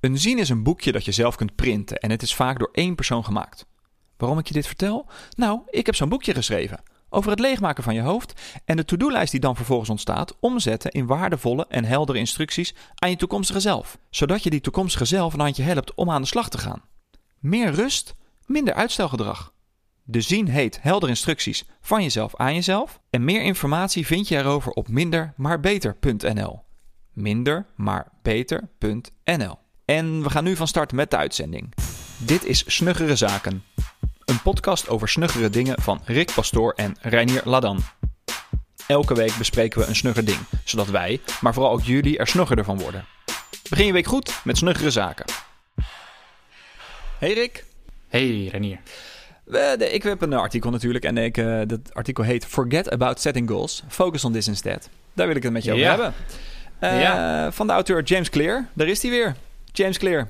Een zin is een boekje dat je zelf kunt printen en het is vaak door één persoon gemaakt. Waarom ik je dit vertel? Nou, ik heb zo'n boekje geschreven over het leegmaken van je hoofd en de to-do-lijst die dan vervolgens ontstaat omzetten in waardevolle en heldere instructies aan je toekomstige zelf, zodat je die toekomstige zelf een handje helpt om aan de slag te gaan. Meer rust, minder uitstelgedrag. De zin heet Helder instructies van jezelf aan jezelf en meer informatie vind je erover op mindermaarbeter.nl. Mindermaarbeter.nl. En we gaan nu van start met de uitzending. Dit is Snuggere Zaken. Een podcast over snuggere dingen van Rick Pastoor en Reinier Ladan. Elke week bespreken we een snugger ding, zodat wij, maar vooral ook jullie, er snuggerder van worden. Begin je week goed met Snuggere Zaken. Hey Rick. Hey Renier. ik heb een artikel natuurlijk en ik, uh, dat artikel heet Forget About Setting Goals, Focus on This Instead. Daar wil ik het met je over hebben. Uh, ja. Van de auteur James Clear. Daar is hij weer. James Clear.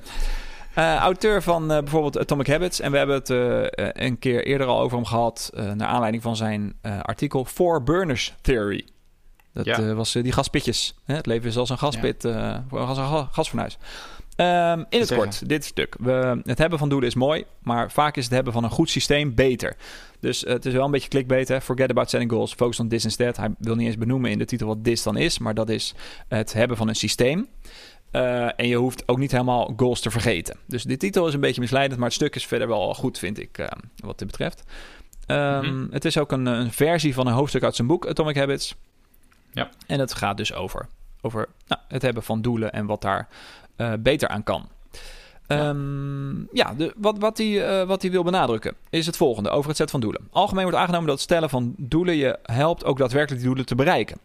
Uh, auteur van uh, bijvoorbeeld Atomic Habits. En we hebben het uh, een keer eerder al over hem gehad. naar aanleiding van zijn artikel Four Burners Theory. Dat ja. was die gaspitjes. Hè? Het leven is als een gaspit. Ja. als een gasfornuis. Um, in het kort, dit stuk. We, het hebben van doelen is mooi, maar vaak is het hebben van een goed systeem beter. Dus het is wel een beetje clickbait, hè? Forget about setting goals, focus on this instead. Hij wil niet eens benoemen in de titel wat this dan is, maar dat is het hebben van een systeem. Uh, en je hoeft ook niet helemaal goals te vergeten. Dus de titel is een beetje misleidend, maar het stuk is verder wel goed, vind ik, uh, wat dit betreft. Um, mm-hmm. Het is ook een, een, versie van een hoofdstuk uit zijn boek Atomic Habits. Ja. En het gaat dus over, over nou, het hebben van doelen en wat daar uh, beter aan kan. Ja, um, ja de, wat, wat, hij, wat hij wil benadrukken is het volgende over het zetten van doelen. Algemeen wordt aangenomen dat het stellen van doelen je helpt ook daadwerkelijk die doelen te bereiken.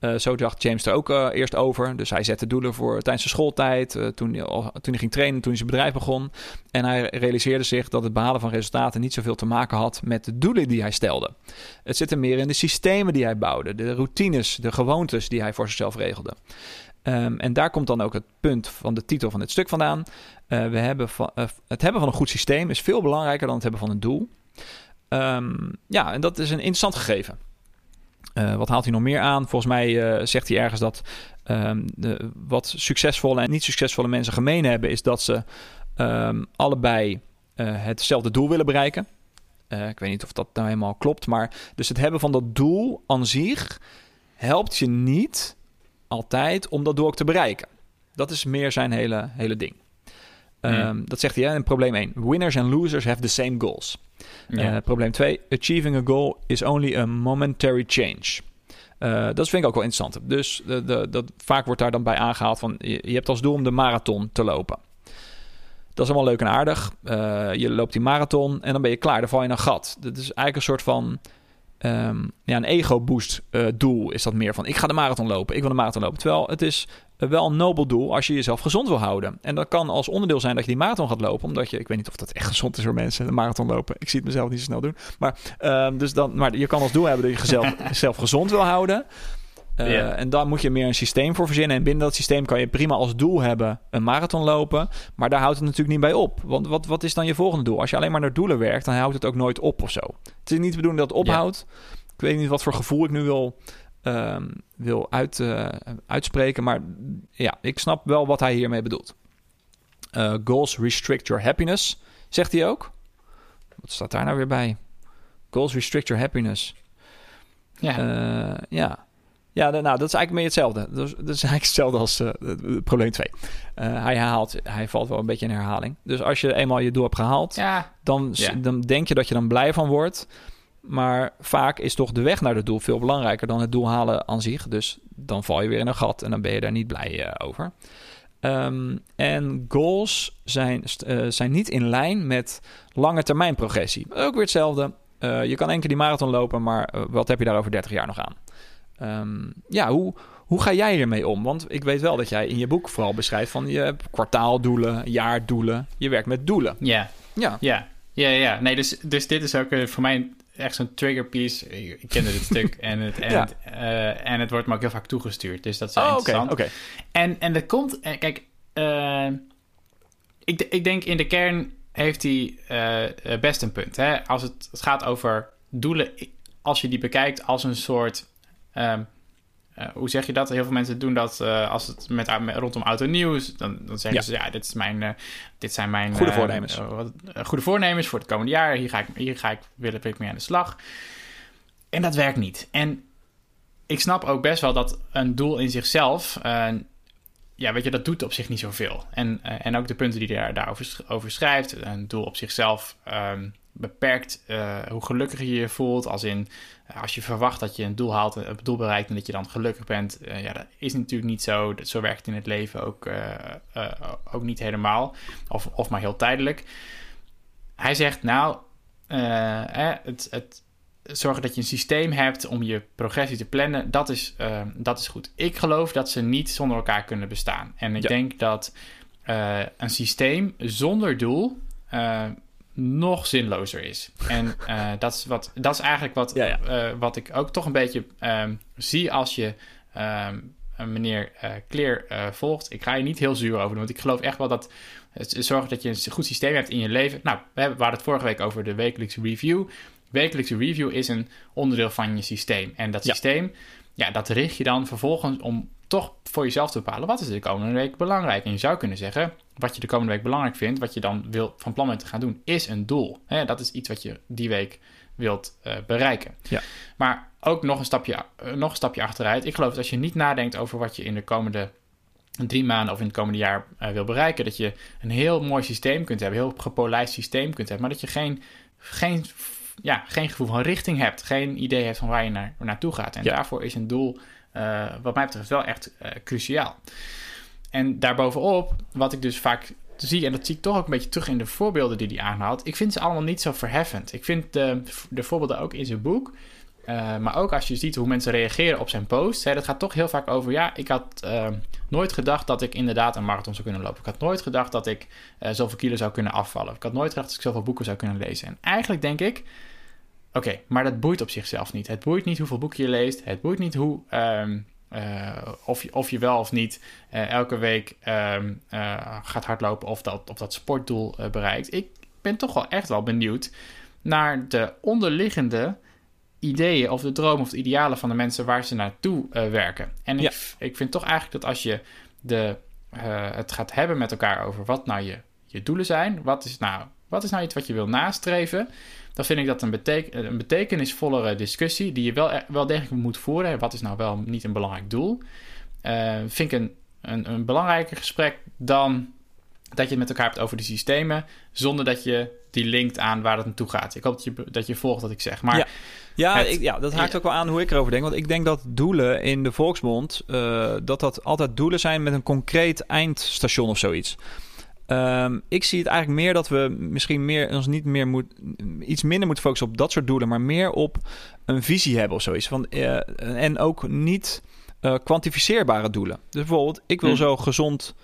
Uh, zo dacht James er ook uh, eerst over. Dus hij zette doelen voor tijdens de schooltijd, uh, toen, toen hij ging trainen, toen hij zijn bedrijf begon. En hij realiseerde zich dat het behalen van resultaten niet zoveel te maken had met de doelen die hij stelde. Het zit er meer in de systemen die hij bouwde, de routines, de gewoontes die hij voor zichzelf regelde. Um, en daar komt dan ook het punt van de titel van dit stuk vandaan. we hebben het hebben van een goed systeem is veel belangrijker dan het hebben van een doel. Um, ja, en dat is een interessant gegeven. Uh, wat haalt hij nog meer aan? Volgens mij uh, zegt hij ergens dat um, de, wat succesvolle en niet succesvolle mensen gemeen hebben, is dat ze um, allebei uh, hetzelfde doel willen bereiken. ik weet niet of dat nou helemaal klopt, maar dus het hebben van dat doel aan zich helpt je niet altijd om dat doel ook te bereiken. Dat is meer zijn hele, hele ding. Um, dat zegt hij in probleem 1. Winners and losers have the same goals. Uh, probleem 2. Achieving a goal is only a momentary change. Uh, dat vind ik ook wel interessant. Dus de, de, dat, vaak wordt daar dan bij aangehaald van... Je, je, hebt als doel om de marathon te lopen. Dat is allemaal leuk en aardig. Uh, je loopt die marathon en dan ben je klaar. Dan val je in een gat. Dat is eigenlijk een soort van... Um, ja, een ego-boost uh, doel is dat meer van... ik ga de marathon lopen, ik wil de marathon lopen. Terwijl het is wel een nobel doel als je jezelf gezond wil houden. En dat kan als onderdeel zijn dat je die marathon gaat lopen. Omdat je, ik weet niet of dat echt gezond is voor mensen, de marathon lopen. Ik zie het mezelf niet zo snel doen. Maar, uh, dus dan, maar je kan als doel hebben dat je jezelf zelf gezond wil houden. Uh, yeah. En daar moet je meer een systeem voor verzinnen. En binnen dat systeem kan je prima als doel hebben een marathon lopen. Maar daar houdt het natuurlijk niet bij op. Want wat, wat is dan je volgende doel? Als je alleen maar naar doelen werkt, dan houdt het ook nooit op of zo. Het is niet de bedoeling dat het ophoudt. Yeah. Ik weet niet wat voor gevoel ik nu wil um, wil uit, uh, uitspreken. Maar ja, ik snap wel wat hij hiermee bedoelt. Uh, goals restrict your happiness, zegt hij ook. Wat staat daar nou weer bij? Goals restrict your happiness. Ja. Ja. Ja, nou, dat is eigenlijk meer hetzelfde. Dat is, dat is eigenlijk hetzelfde als uh, probleem 2. Uh, hij herhaalt, hij valt wel een beetje in herhaling. Dus als je eenmaal je doel hebt gehaald, ja. Dan, ja. dan denk je dat je dan blij van wordt. Maar vaak is toch de weg naar het doel veel belangrijker dan het doel halen aan zich. Dus dan val je weer in een gat en dan ben je daar niet blij uh, over. Um, en goals zijn, uh, zijn niet in lijn met lange termijn progressie. Ook weer hetzelfde. Uh, je kan één keer die marathon lopen, maar wat heb je daar over 30 jaar nog aan? Um, ja, hoe, hoe ga jij hiermee om? Want ik weet wel dat jij in je boek vooral beschrijft van je hebt kwartaaldoelen, jaardoelen. Je werkt met doelen. Ja. Ja. Ja. Ja, ja. Nee, dus, dus dit is ook voor mij echt zo'n trigger piece. Ik kende dit stuk en het, en, ja. het, uh, en het wordt me ook heel vaak toegestuurd. Dus dat is oh, interessant. Okay, okay. En, en dat komt... Kijk, uh, ik, ik denk in de kern heeft hij best een punt. Hè? Als het, het gaat over doelen... Als je die bekijkt als een soort... Um, hoe zeg je dat? Heel veel mensen doen dat als het met, rondom auto nieuws. Dan, dan zeggen ze, ja, dit, is mijn, dit zijn mijn... Goede voornemens. goede voornemens voor het komende jaar. Hier ga ik, hier ga ik, wil, ik mee aan de slag. En dat werkt niet. En ik snap ook best wel dat een doel in zichzelf ja, weet je, dat doet op zich niet zoveel. En, en ook de punten die hij daar, daarover over schrijft. Een doel op zichzelf um, beperkt hoe gelukkig je je voelt. Als in, als je verwacht dat je een doel haalt, een doel bereikt en dat je dan gelukkig bent. Uh, ja, dat is natuurlijk niet zo. Dat, zo werkt het in het leven ook, ook niet helemaal. Of, of maar heel tijdelijk. Hij zegt, nou, het, het, zorgen dat je een systeem hebt om je progressie te plannen, dat is, dat is goed. Ik geloof dat ze niet zonder elkaar kunnen bestaan. En ik denk dat een systeem zonder doel nog zinlozer is. En dat, is wat, dat is eigenlijk wat, ja, ja. wat ik ook toch een beetje um, zie als je um, meneer Clear volgt. Ik ga je niet heel zuur over doen, want ik geloof echt wel dat zorgen dat je een goed systeem hebt in je leven. Nou, we hadden het vorige week over de wekelijkse review wekelijkse review is een onderdeel van je systeem. En dat systeem, ja, dat richt je dan vervolgens om toch voor jezelf te bepalen wat is de komende week belangrijk. En je zou kunnen zeggen, wat je de komende week belangrijk vindt, wat je dan wil van plan bent te gaan doen, is een doel. dat is iets wat je die week wilt uh, bereiken. Ja. Maar ook nog een, stapje, uh, nog een stapje achteruit. Ik geloof dat als je niet nadenkt over wat je in de komende drie maanden of in het komende jaar uh, wil bereiken, dat je een heel mooi systeem kunt hebben, een heel gepolijst systeem kunt hebben, maar dat je geen, geen ja, geen gevoel van richting hebt, geen idee hebt van waar je naar, naartoe gaat. En daarvoor is een doel, wat mij betreft, wel echt uh, cruciaal. En daarbovenop, wat ik dus vaak zie, en dat zie ik toch ook een beetje terug in de voorbeelden die hij aanhaalt, ik vind ze allemaal niet zo verheffend. Ik vind de, de voorbeelden ook in zijn boek. Uh, maar ook als je ziet hoe mensen reageren op zijn post. Hè, dat gaat toch heel vaak over. Ja, ik had uh, nooit gedacht dat ik inderdaad een marathon zou kunnen lopen. Ik had nooit gedacht dat ik uh, zoveel kilo zou kunnen afvallen. Ik had nooit gedacht dat ik zoveel boeken zou kunnen lezen. En eigenlijk denk ik. Oké, maar dat boeit op zichzelf niet. Het boeit niet hoeveel boeken je leest. Het boeit niet hoe, um, of, je, of je wel of niet uh, elke week um, uh, gaat hardlopen of dat, of dat sportdoel bereikt. Ik ben toch wel echt wel benieuwd naar de onderliggende ideeën of de dromen of de idealen van de mensen waar ze naartoe werken. En ja. ik, ik vind toch eigenlijk dat als je de, het gaat hebben met elkaar over wat nou je, je doelen zijn, wat is nou, wat is nou iets wat je wil nastreven dan vind ik dat een, een betekenisvollere discussie die je wel, wel degelijk moet voeren. Wat is nou wel niet een belangrijk doel? Uh, vind ik een, een, een belangrijker gesprek dan dat je het met elkaar hebt over de systemen, zonder dat je die linkt aan waar het naartoe gaat. Ik hoop dat je, dat je volgt wat ik zeg. Maar ja, ja, ik, ja dat haakt ook wel aan hoe ik erover denk. Want ik denk dat doelen in de volksmond, uh, dat dat altijd doelen zijn met een concreet eindstation of zoiets. Um, ik zie het eigenlijk meer dat we misschien meer, ons niet meer moet, iets minder moeten focussen op dat soort doelen, maar meer op een visie hebben of zoiets. Van, uh, en ook niet uh, kwantificeerbare doelen. Dus bijvoorbeeld, ik wil hmm. zo gezond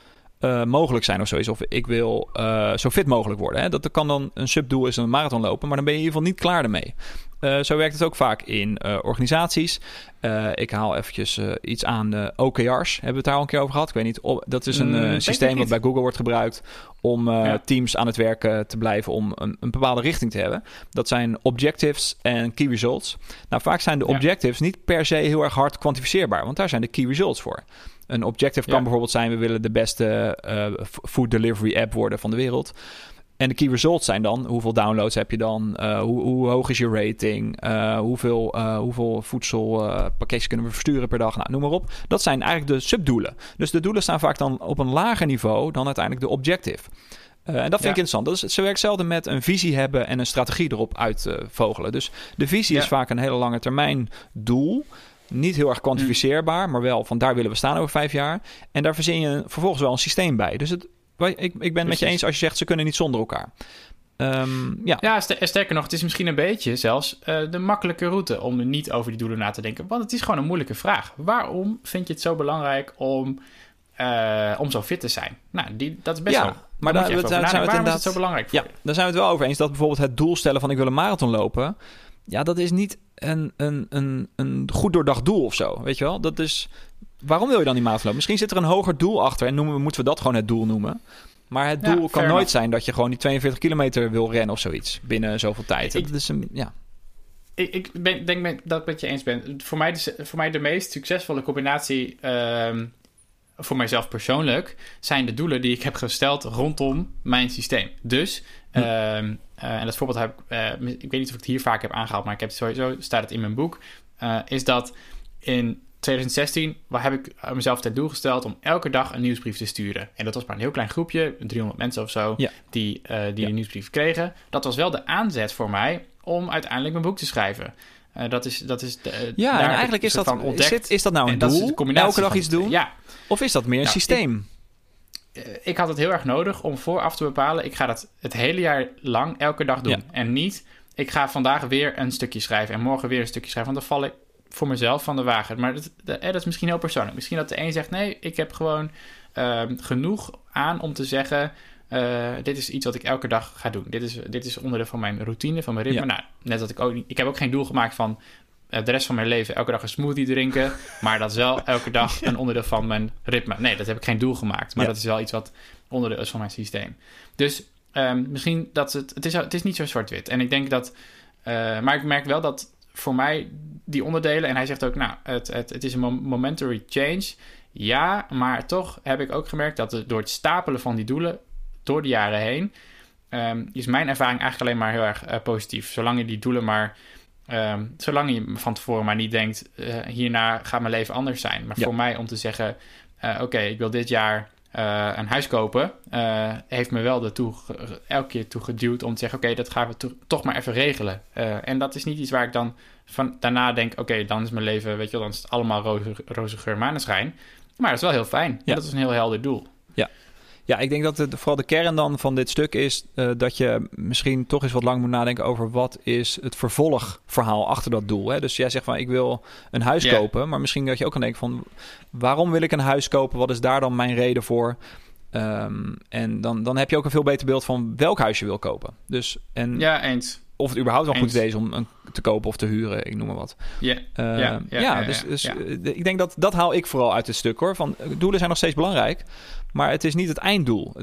uh, mogelijk zijn of zoiets. Of ik wil zo fit mogelijk worden. Hè? Dat kan dan een subdoel is een marathon lopen, maar dan ben je in ieder geval niet klaar ermee. Uh, zo werkt het ook vaak in organisaties. Ik haal eventjes iets aan OKR's. Hebben we het daar al een keer over gehad? Ik weet niet. Dat is een mm, systeem wat bij Google wordt gebruikt om ja. teams aan het werken te blijven om een, een, bepaalde richting te hebben. Dat zijn objectives en key results. Nou, vaak zijn de objectives niet per se heel erg hard kwantificeerbaar, want daar zijn de key results voor. Een objective kan bijvoorbeeld zijn: we willen de beste food delivery app worden van de wereld. En de key results zijn dan hoeveel downloads heb je dan, uh, hoe, hoe, hoog is je rating, uh, hoeveel, uh, hoeveel voedselpakketjes kunnen we versturen per dag, nou, noem maar op. Dat zijn eigenlijk de subdoelen. Dus de doelen staan vaak dan op een lager niveau dan uiteindelijk de objective. en dat vind ja. ik interessant. Dat is, ze werkt zelden met een visie hebben en een strategie erop uitvogelen. dus de visie ja. is vaak een hele lange termijn doel. Niet heel erg kwantificeerbaar, maar wel van daar willen we staan over vijf jaar. En daar verzin je vervolgens wel een systeem bij. Dus het, ik, ik ben het met je eens als je zegt ze kunnen niet zonder elkaar. Um, ja, ja sterker nog, het is misschien een beetje zelfs uh, de makkelijke route om niet over die doelen na te denken. Want het is gewoon een moeilijke vraag. Waarom vind je het zo belangrijk om, uh, om zo fit te zijn? Nou, die, dat is best ja, wel. Maar daar, zijn we het inderdaad. Is het zo belangrijk voor ja, daar zijn we het wel over eens dat bijvoorbeeld het doel stellen van ik wil een marathon lopen. Ja, dat is niet een, een, een, een goed doordacht doel of zo. Weet je wel? Dat is waarom wil je dan die maatloop? Misschien zit er een hoger doel achter en noemen, moeten we dat gewoon het doel noemen. Maar het doel kan nooit zijn dat je gewoon die 42 kilometer wil rennen of zoiets binnen zoveel tijd. Ik, dat is een, ja. ik, ik ben, denk dat ik met je eens ben. Voor mij, de, voor mij de meest succesvolle combinatie, ehm, voor mijzelf persoonlijk, zijn de doelen die ik heb gesteld rondom mijn systeem. Dus, hm. Ehm, eh, en dat voorbeeld heb uh, ik weet niet of ik het hier vaak heb aangehaald, maar ik heb het sowieso, staat het in mijn boek, uh, is dat in 2016 waar heb ik mezelf ten doel gesteld om elke dag een nieuwsbrief te sturen. En dat was maar een heel klein groepje, 300 mensen of zo, die, die ja. nieuwsbrief kregen. Dat was wel de aanzet voor mij om uiteindelijk mijn boek te schrijven. Uh, dat is, dat is de, ja, en eigenlijk is dat, is, is, dat nou een doel? Elke dag iets doen? Ja. Of is dat meer een nou, systeem? Ik, uh, ik, had het heel erg nodig om vooraf te bepalen... ik ga dat het hele jaar lang elke dag doen. Ja. En niet, ik ga vandaag weer een stukje schrijven... en morgen weer een stukje schrijven. Want dan val ik voor mezelf van de wagen. Maar dat, dat, dat is misschien heel persoonlijk. Misschien dat de een zegt: nee, ik heb gewoon uh, genoeg aan om te zeggen. Uh, dit is iets wat ik elke dag ga doen. Dit is, dit is onderdeel van mijn routine, van mijn ritme. Ja. Nou, net dat ik ook. Ik heb ook geen doel gemaakt van uh, de rest van mijn leven elke dag een smoothie drinken. maar dat is wel elke dag een onderdeel van mijn ritme. Nee, dat heb ik geen doel gemaakt. Maar ja. dat is wel iets wat onderdeel is van mijn systeem. Dus um, misschien dat het. Het is, het is niet zo zwart-wit. En ik denk dat. Uh, maar ik merk wel dat voor mij die onderdelen. En hij zegt ook, nou, het, het, het is een momentary change. Ja, maar toch heb ik ook gemerkt dat door het stapelen van die doelen door de jaren heen, um, is mijn ervaring eigenlijk alleen maar heel erg uh, positief. Zolang je die doelen maar, um, zolang je van tevoren maar niet denkt, uh, hierna gaat mijn leven anders zijn. Maar ja. voor mij om te zeggen, uh, oké, okay, ik wil dit jaar uh, een huis kopen, uh, heeft me wel ertoe elke keer toe geduwd om te zeggen: Oké, okay, dat gaan we to toch maar even regelen. Uh, en dat is niet iets waar ik dan van daarna denk: Oké, okay, dan is mijn leven, weet je wel, dan is het allemaal roze, roze geur maneschijn. Maar dat is wel heel fijn. Ja. dat is een heel helder doel. Ja, ja, ik denk dat het, vooral de kern dan van dit stuk is uh, dat je misschien toch eens wat lang moet nadenken over wat is het vervolgverhaal achter dat doel. Hè? Dus jij zegt van ik wil een huis yeah. kopen, maar misschien dat je ook kan denken van waarom wil ik een huis kopen? Wat is daar dan mijn reden voor? Um, en dan, dan heb je ook een veel beter beeld van welk huis je wil kopen. Dus, en, ja, eens of het überhaupt wel goed is om een te kopen of te huren, ik noem maar wat. Yeah. Uh, ja, dus, dus ik denk dat dat haal ik vooral uit het stuk hoor. Van doelen zijn nog steeds belangrijk, maar het is niet het einddoel.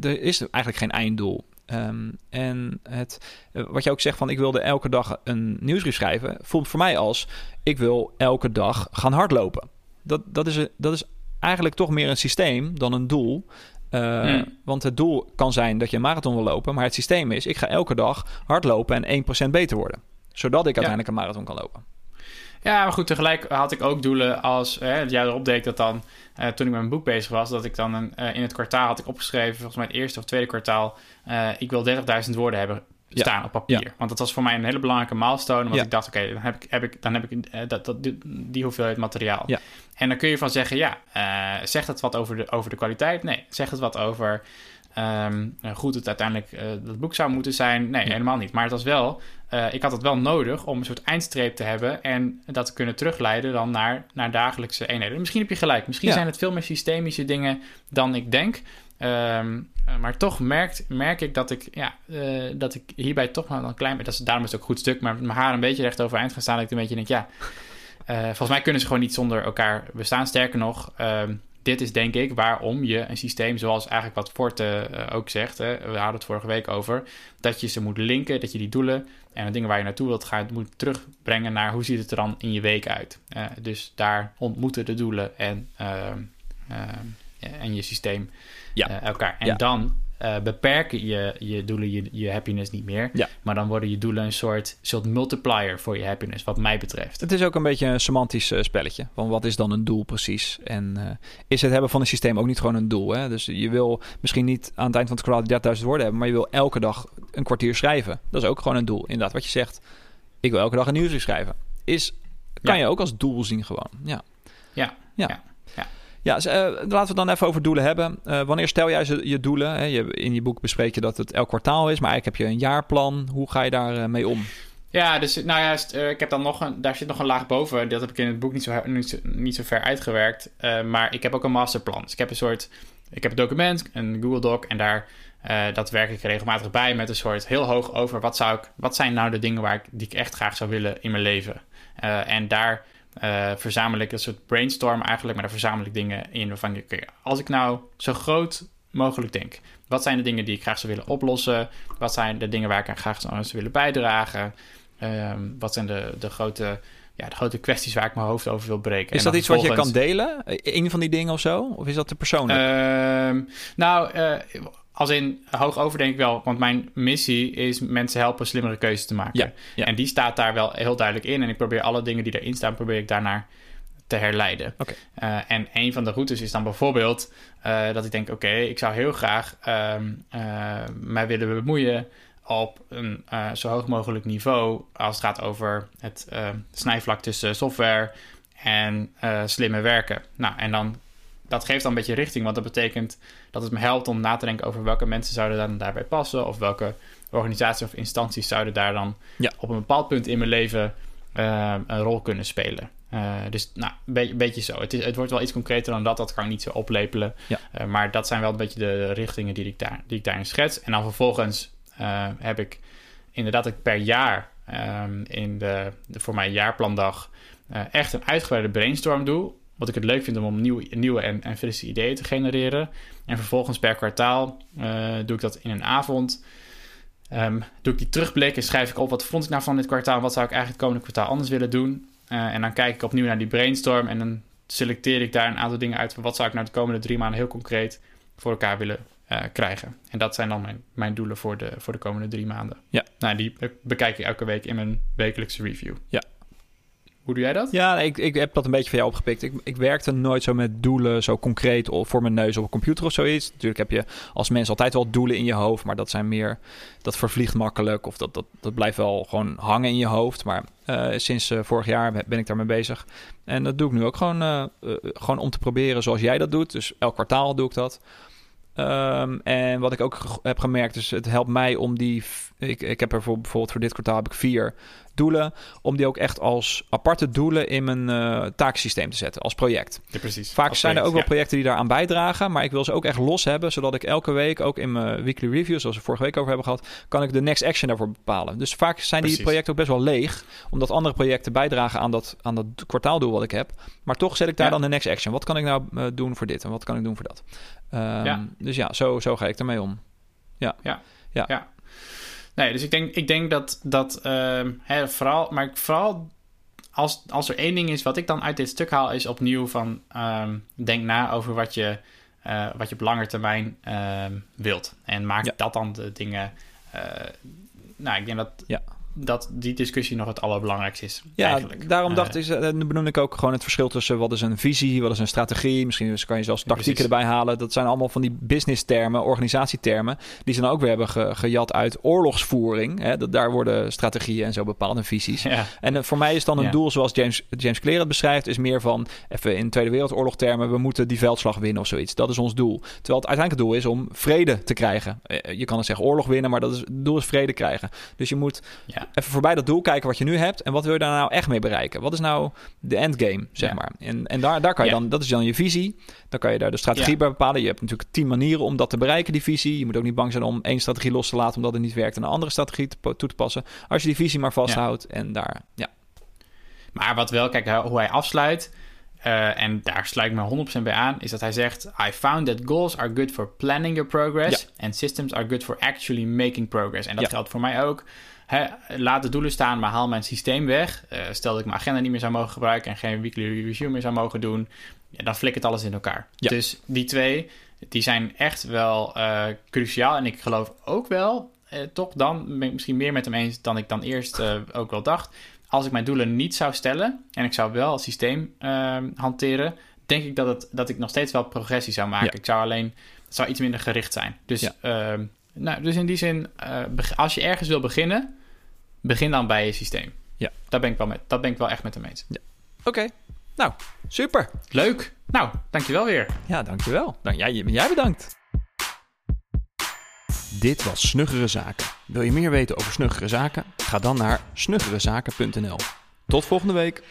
Er is eigenlijk geen einddoel. Um, en het, wat je ook zegt van ik wilde elke dag een nieuwsbrief schrijven, voelt voor mij als ik wil elke dag gaan hardlopen. Dat, dat, is, dat is eigenlijk toch meer een systeem dan een doel. Uh, hmm. Want het doel kan zijn dat je een marathon wil lopen, maar het systeem is: ik ga elke dag hardlopen en 1% beter worden. Zodat ik uiteindelijk een marathon kan lopen. Ja, maar goed, tegelijk had ik ook doelen als hè, het jaar erop deed ik dat dan, uh, toen ik met mijn boek bezig was, dat ik dan een, uh, in het kwartaal had ik opgeschreven, volgens mij het eerste of tweede kwartaal, uh, ik wil 30.000 woorden hebben staan ja. op papier. Ja. Want dat was voor mij een hele belangrijke milestone. Want ja. ik dacht, oké, okay, dan heb ik, heb ik, dan heb ik uh, dat, dat, die, die hoeveelheid materiaal. En dan kun je van zeggen, ja, uh, zegt het wat over de, over de kwaliteit? Nee. Zegt het wat over um, hoe goed het uiteindelijk uh, dat boek zou moeten zijn? Nee, helemaal niet. Maar het was wel, ik had het wel nodig om een soort eindstreep te hebben en dat te kunnen terugleiden dan naar, naar dagelijkse eenheden. Misschien heb je gelijk. Misschien zijn het veel meer systemische dingen dan ik denk. Um, maar toch merkt, merk ik dat ik, ja, uh, dat ik hierbij toch maar een klein beetje... Dat daarom is het ook een goed stuk, maar met mijn haar een beetje recht overeind gaan staan... dat ik een beetje denk, ja... Uh, volgens mij kunnen ze gewoon niet zonder elkaar bestaan. Sterker nog, uh, dit is denk ik waarom je een systeem... zoals eigenlijk wat Forte ook zegt... We hadden het vorige week over... dat je ze moet linken, dat je die doelen... en de dingen waar je naartoe wilt gaan... moet terugbrengen naar hoe ziet het er dan in je week uit. dus daar ontmoeten de doelen en, en je systeem... Ja. Uh, elkaar. En ja. dan uh, beperken je, je doelen je, je happiness niet meer. Ja. Maar dan worden je doelen een soort, soort multiplier voor je happiness, wat mij betreft. Het is ook een beetje een semantisch spelletje. Van wat is dan een doel precies? En uh, is het hebben van een systeem ook niet gewoon een doel? Hè? Dus je wil misschien niet aan het eind van het kwartaal 30.000 woorden hebben, maar je wil elke dag een kwartier schrijven. Dat is ook gewoon een doel. Inderdaad, wat je zegt. Ik wil elke dag een nieuwsbrief schrijven. Is, kan ja. je ook als doel zien gewoon. Ja. Ja. ja. Ja, dus, uh, laten we het dan even over doelen hebben. Uh, wanneer stel jij je, doelen? Hè? In je boek bespreek je dat het elk kwartaal is, maar eigenlijk heb je een jaarplan. Hoe ga je daar uh, mee om? Ja, dus nou ja, ik heb dan nog een, daar zit nog een laag boven. Dat heb ik in het boek niet zo, niet zo, niet zo ver uitgewerkt. maar ik heb ook een masterplan. Dus ik heb een soort, ik heb een document, een Google Doc, en daar dat werk ik regelmatig bij met een soort heel hoog over wat zou ik, wat zijn nou de dingen waar ik, die ik echt graag zou willen in mijn leven. en daar uh, verzamel ik een soort brainstorm eigenlijk, maar daar verzamel ik dingen in waarvan ik, okay, als ik nou zo groot mogelijk denk, wat zijn de dingen die ik graag zou willen oplossen? Wat zijn de dingen waar ik graag zou willen bijdragen? Ehm, wat zijn de, de, grote, ja, de grote kwesties waar ik mijn hoofd over wil breken? Is En dat iets wat je kan delen? Een van die dingen of zo? Of is dat te persoonlijk? Ehm, nou, eh, als in hoog over denk ik wel, want mijn missie is mensen helpen slimmere keuzes te maken. Ja, ja. En die staat daar wel heel duidelijk in. En ik probeer alle dingen die erin staan, probeer ik daarnaar te herleiden. Oké. Eh, en een van de routes is dan bijvoorbeeld eh, dat ik denk: oké, ik zou heel graag ehm, eh, mij willen bemoeien op een zo hoog mogelijk niveau als het gaat over het snijvlak tussen software en slimme werken. Nou, en dan dat geeft dan een beetje richting, want dat betekent dat het me helpt om na te denken over welke mensen zouden dan daarbij passen of welke organisaties of instanties zouden daar dan Ja. op een bepaald punt in mijn leven eh, een rol kunnen spelen. Eh, dus nou, een beetje, beetje zo. Het, is, het wordt wel iets concreter dan dat, dat kan ik niet zo oplepelen. Ja. Eh, maar dat zijn wel een beetje de richtingen die ik, daar, die ik daarin schets. En dan vervolgens heb ik inderdaad ik per jaar ehm, in de, de voor mijn jaarplandag echt een uitgebreide brainstorm doe. Wat ik het leuk vind om, om nieuwe, nieuwe en, en frisse ideeën te genereren. En vervolgens per kwartaal eh, doe ik dat in een avond. Ehm, doe ik die terugblik en schrijf ik op wat vond ik nou van dit kwartaal. Wat zou ik eigenlijk het komende kwartaal anders willen doen. Eh, en dan kijk ik opnieuw naar die brainstorm. En dan selecteer ik daar een aantal dingen uit. Van wat zou ik nou de komende drie maanden heel concreet voor elkaar willen eh, krijgen. En dat zijn dan mijn, mijn doelen voor de, voor de komende drie maanden. Ja. Nou, die bekijk ik elke week in mijn wekelijkse review. Ja. Hoe doe jij dat? Ja, ik, ik heb dat een beetje van jou opgepikt. Ik, ik werkte nooit zo met doelen, zo concreet voor mijn neus op een computer of zoiets. Natuurlijk heb je als mens altijd wel doelen in je hoofd, maar dat zijn meer, dat vervliegt makkelijk of dat, dat, dat blijft wel gewoon hangen in je hoofd. Maar eh, sinds eh, vorig jaar ben ik daarmee bezig. En dat doe ik nu ook gewoon, eh, gewoon om te proberen zoals jij dat doet. Dus elk kwartaal doe ik dat. Ehm, en wat ik ook heb gemerkt, is het helpt mij om die. Ik, ik heb er voor, bijvoorbeeld voor dit kwartaal heb ik vier doelen. Om die ook echt als aparte doelen in mijn eh taaksysteem te zetten, als project. Ja, precies. Vaak Als zijn er ook wel ja. projecten die daaraan bijdragen. Maar ik wil ze ook echt los hebben. Zodat ik elke week, ook in mijn weekly review, zoals we vorige week over hebben gehad, kan ik de next action daarvoor bepalen. Dus vaak zijn die projecten ook best wel leeg. Omdat andere projecten bijdragen aan dat, aan dat kwartaaldoel wat ik heb. Maar toch zet ik daar Ja. dan de next action. Wat kan ik nou eh, doen voor dit en wat kan ik doen voor dat? Ja. Dus ja, zo, zo ga ik ermee om. Nee, dus ik denk, ik denk dat, dat ehm, hè, vooral, maar vooral als, als er één ding is wat ik dan uit dit stuk haal, is opnieuw van ehm, denk na over wat je, eh, wat je op lange termijn ehm, wilt. En maak Ja. dat dan de dingen. eh, nou, ik denk dat, Ja. Dat die discussie nog het allerbelangrijkste is. Ja, eigenlijk. daarom Eh, dacht ik, eh, dan benoem ik ook gewoon het verschil tussen wat is een visie, wat is een strategie. Misschien kan je zelfs tactieken precies. erbij halen. Dat zijn allemaal van die business termen, organisatietermen, die ze dan ook weer hebben ge- gejat uit oorlogsvoering. Hè? Dat, daar worden strategieën en zo bepaald en visies. Ja, En eh, voor mij is dan een Ja. doel zoals James, James Clear het beschrijft, is meer van, even in Tweede Wereldoorlog termen, we moeten die veldslag winnen of zoiets. Dat is ons doel. Terwijl het uiteindelijk doel is om vrede te krijgen. Eh, Je kan het zeggen oorlog winnen, maar dat is, het doel is vrede krijgen. Dus je moet ja. Even voorbij dat doel kijken wat je nu hebt en wat wil je daar nou echt mee bereiken? Wat is nou de endgame, zeg Ja. maar? En, en daar, daar kan je Ja. dan, dat is dan je visie. Dan kan je daar de strategie Ja. bij bepalen. Je hebt natuurlijk tien manieren om dat te bereiken, die visie. Je moet ook niet bang zijn om één strategie los te laten omdat het niet werkt en een andere strategie te, toe te passen. Als je die visie maar vasthoudt en daar, ja. Maar wat wel, kijk hoe hij afsluit, eh, en daar sluit ik me 100% bij aan, is dat hij zegt: I found that goals are good for planning your progress and systems are good for actually making progress. En dat Ja. geldt voor mij ook. Hè, laat de doelen staan, maar haal mijn systeem weg. Eh, stel dat ik mijn agenda niet meer zou mogen gebruiken en geen weekly review meer zou mogen doen, ja, dan flikkert alles in elkaar. Ja. Dus die twee, die zijn echt wel eh, cruciaal. En ik geloof ook wel, eh, toch dan, ben ik misschien meer met hem eens dan ik dan eerst ook wel dacht. Als ik mijn doelen niet zou stellen en ik zou wel het systeem ehm, hanteren, denk ik dat, het, dat ik nog steeds wel progressie zou maken. Ja. Ik zou alleen, het zou iets minder gericht zijn. Dus, Ja. ehm, nou, dus in die zin, als je ergens wil beginnen, begin dan bij je systeem. Ja. Daar ben ik wel, met, dat ben ik wel echt met hem eens. Oké, nou, super. Leuk. Nou, dankjewel weer. Ja, dankjewel. Dank, jij, jij bedankt. Dit was Snuggere Zaken. Wil je meer weten over Snuggere Zaken? Ga dan naar snuggerezaken.nl. Tot volgende week.